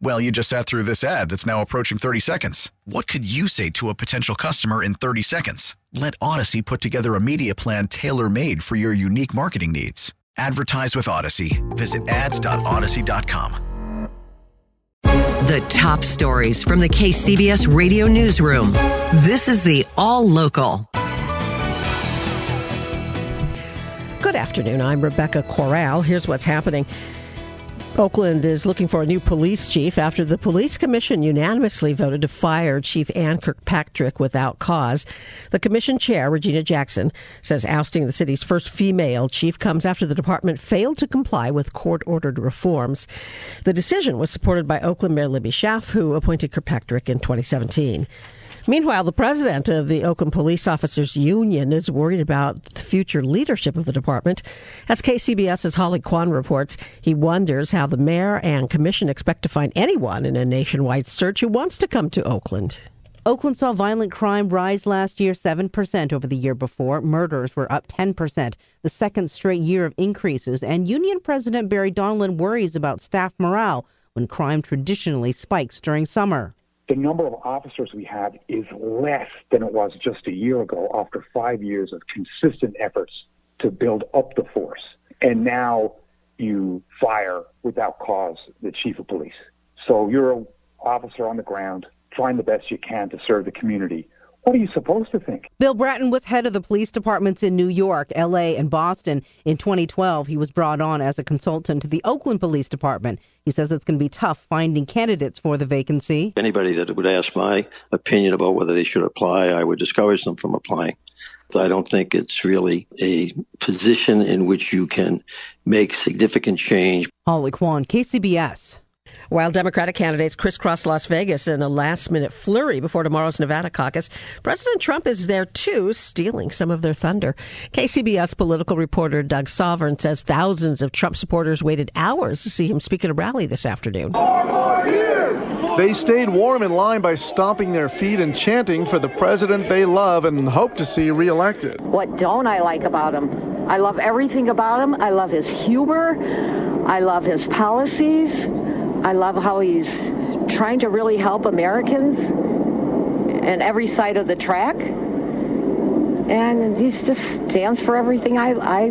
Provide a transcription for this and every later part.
Well, you just sat through this ad that's now approaching 30 seconds. What could you say to a potential customer in 30 seconds? Let Odyssey put together a media plan tailor made for your unique marketing needs. Advertise with Odyssey. Visit ads.odyssey.com. The top stories from the KCBS radio newsroom. This is the All Local. Good afternoon. I'm Rebecca Corral. Here's what's happening. Oakland is looking for a new police chief after the police commission unanimously voted to fire Chief Ann Kirkpatrick without cause. The commission chair, Regina Jackson, says ousting the city's first female chief comes after the department failed to comply with court ordered reforms. The decision was supported by Oakland Mayor Libby Schaaf, who appointed Kirkpatrick in 2017. Meanwhile, the president of the Oakland Police Officers Union is worried about the future leadership of the department. As KCBS's Holly Quan reports, he wonders how the mayor and commission expect to find anyone in a nationwide search who wants to come to Oakland. Oakland saw violent crime rise last year 7% over the year before. Murders were up 10%, the second straight year of increases. And Union President Barry Donelan worries about staff morale when crime traditionally spikes during summer the number of officers we have is less than it was just a year ago after five years of consistent efforts to build up the force. And now you fire without cause the chief of police. So you're an officer on the ground, trying the best you can to serve the community. What are you supposed to think? Bill Bratton was head of the police departments in New York, LA, and Boston. In 2012, he was brought on as a consultant to the Oakland Police Department. He says it's going to be tough finding candidates for the vacancy. Anybody that would ask my opinion about whether they should apply, I would discourage them from applying. I don't think it's really a position in which you can make significant change. Holly Quan, KCBS. While Democratic candidates crisscross Las Vegas in a last minute flurry before tomorrow's Nevada caucus, President Trump is there too, stealing some of their thunder. KCBS political reporter Doug Sovern says thousands of Trump supporters waited hours to see him speak at a rally this afternoon. They stayed warm in line by stomping their feet and chanting for the president they love and hope to see reelected. What don't I like about him? I love everything about him. I love his humor. I love his policies. I love how he's trying to really help Americans in every side of the track. And he just stands for everything I, I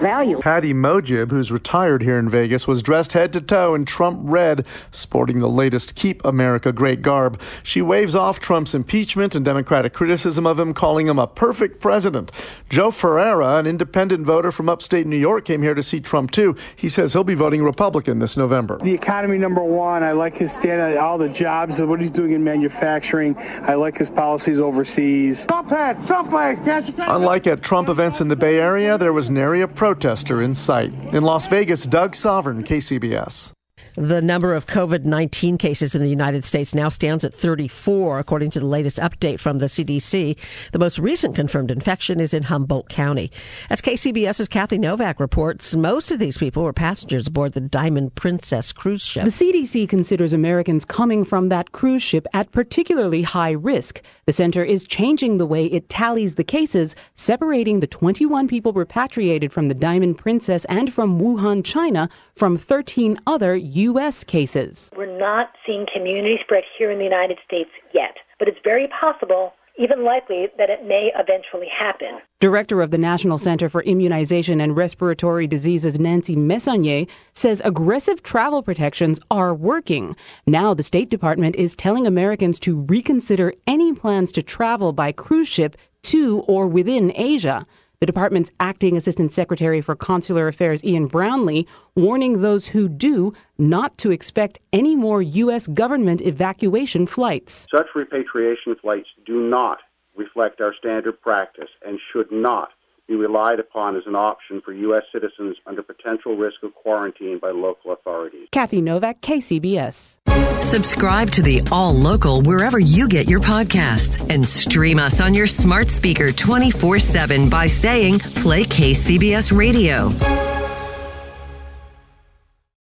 value. Patty Mojib, who's retired here in Vegas, was dressed head to toe in Trump red, sporting the latest Keep America Great garb. She waves off Trump's impeachment and Democratic criticism of him, calling him a perfect president. Joe Ferreira, an independent voter from upstate New York, came here to see Trump too. He says he'll be voting Republican this November. The economy, number one. I like his stand on all the jobs, and what he's doing in manufacturing. I like his policies overseas. Trump heads, Trump flags, Unlike at Trump events in the Bay Area, there was nary a protester in sight. In Las Vegas, Doug Sovern, KCBS. The number of COVID 19 cases in the United States now stands at 34, according to the latest update from the CDC. The most recent confirmed infection is in Humboldt County. As KCBS's Kathy Novak reports, most of these people were passengers aboard the Diamond Princess cruise ship. The CDC considers Americans coming from that cruise ship at particularly high risk. The center is changing the way it tallies the cases, separating the 21 people repatriated from the Diamond Princess and from Wuhan, China, from 13 other U.S. cases. We're not seeing community spread here in the United States yet, but it's very possible even likely that it may eventually happen. Director of the National Center for Immunization and Respiratory Diseases, Nancy Messonnier, says aggressive travel protections are working. Now, the State Department is telling Americans to reconsider any plans to travel by cruise ship to or within Asia. The department's acting assistant secretary for consular affairs, Ian Brownlee, warning those who do not to expect any more U.S. government evacuation flights. Such repatriation flights do not reflect our standard practice and should not be relied upon as an option for U.S. citizens under potential risk of quarantine by local authorities. Kathy Novak, KCBS. Subscribe to the All Local wherever you get your podcasts and stream us on your smart speaker 24 7 by saying Play KCBS Radio.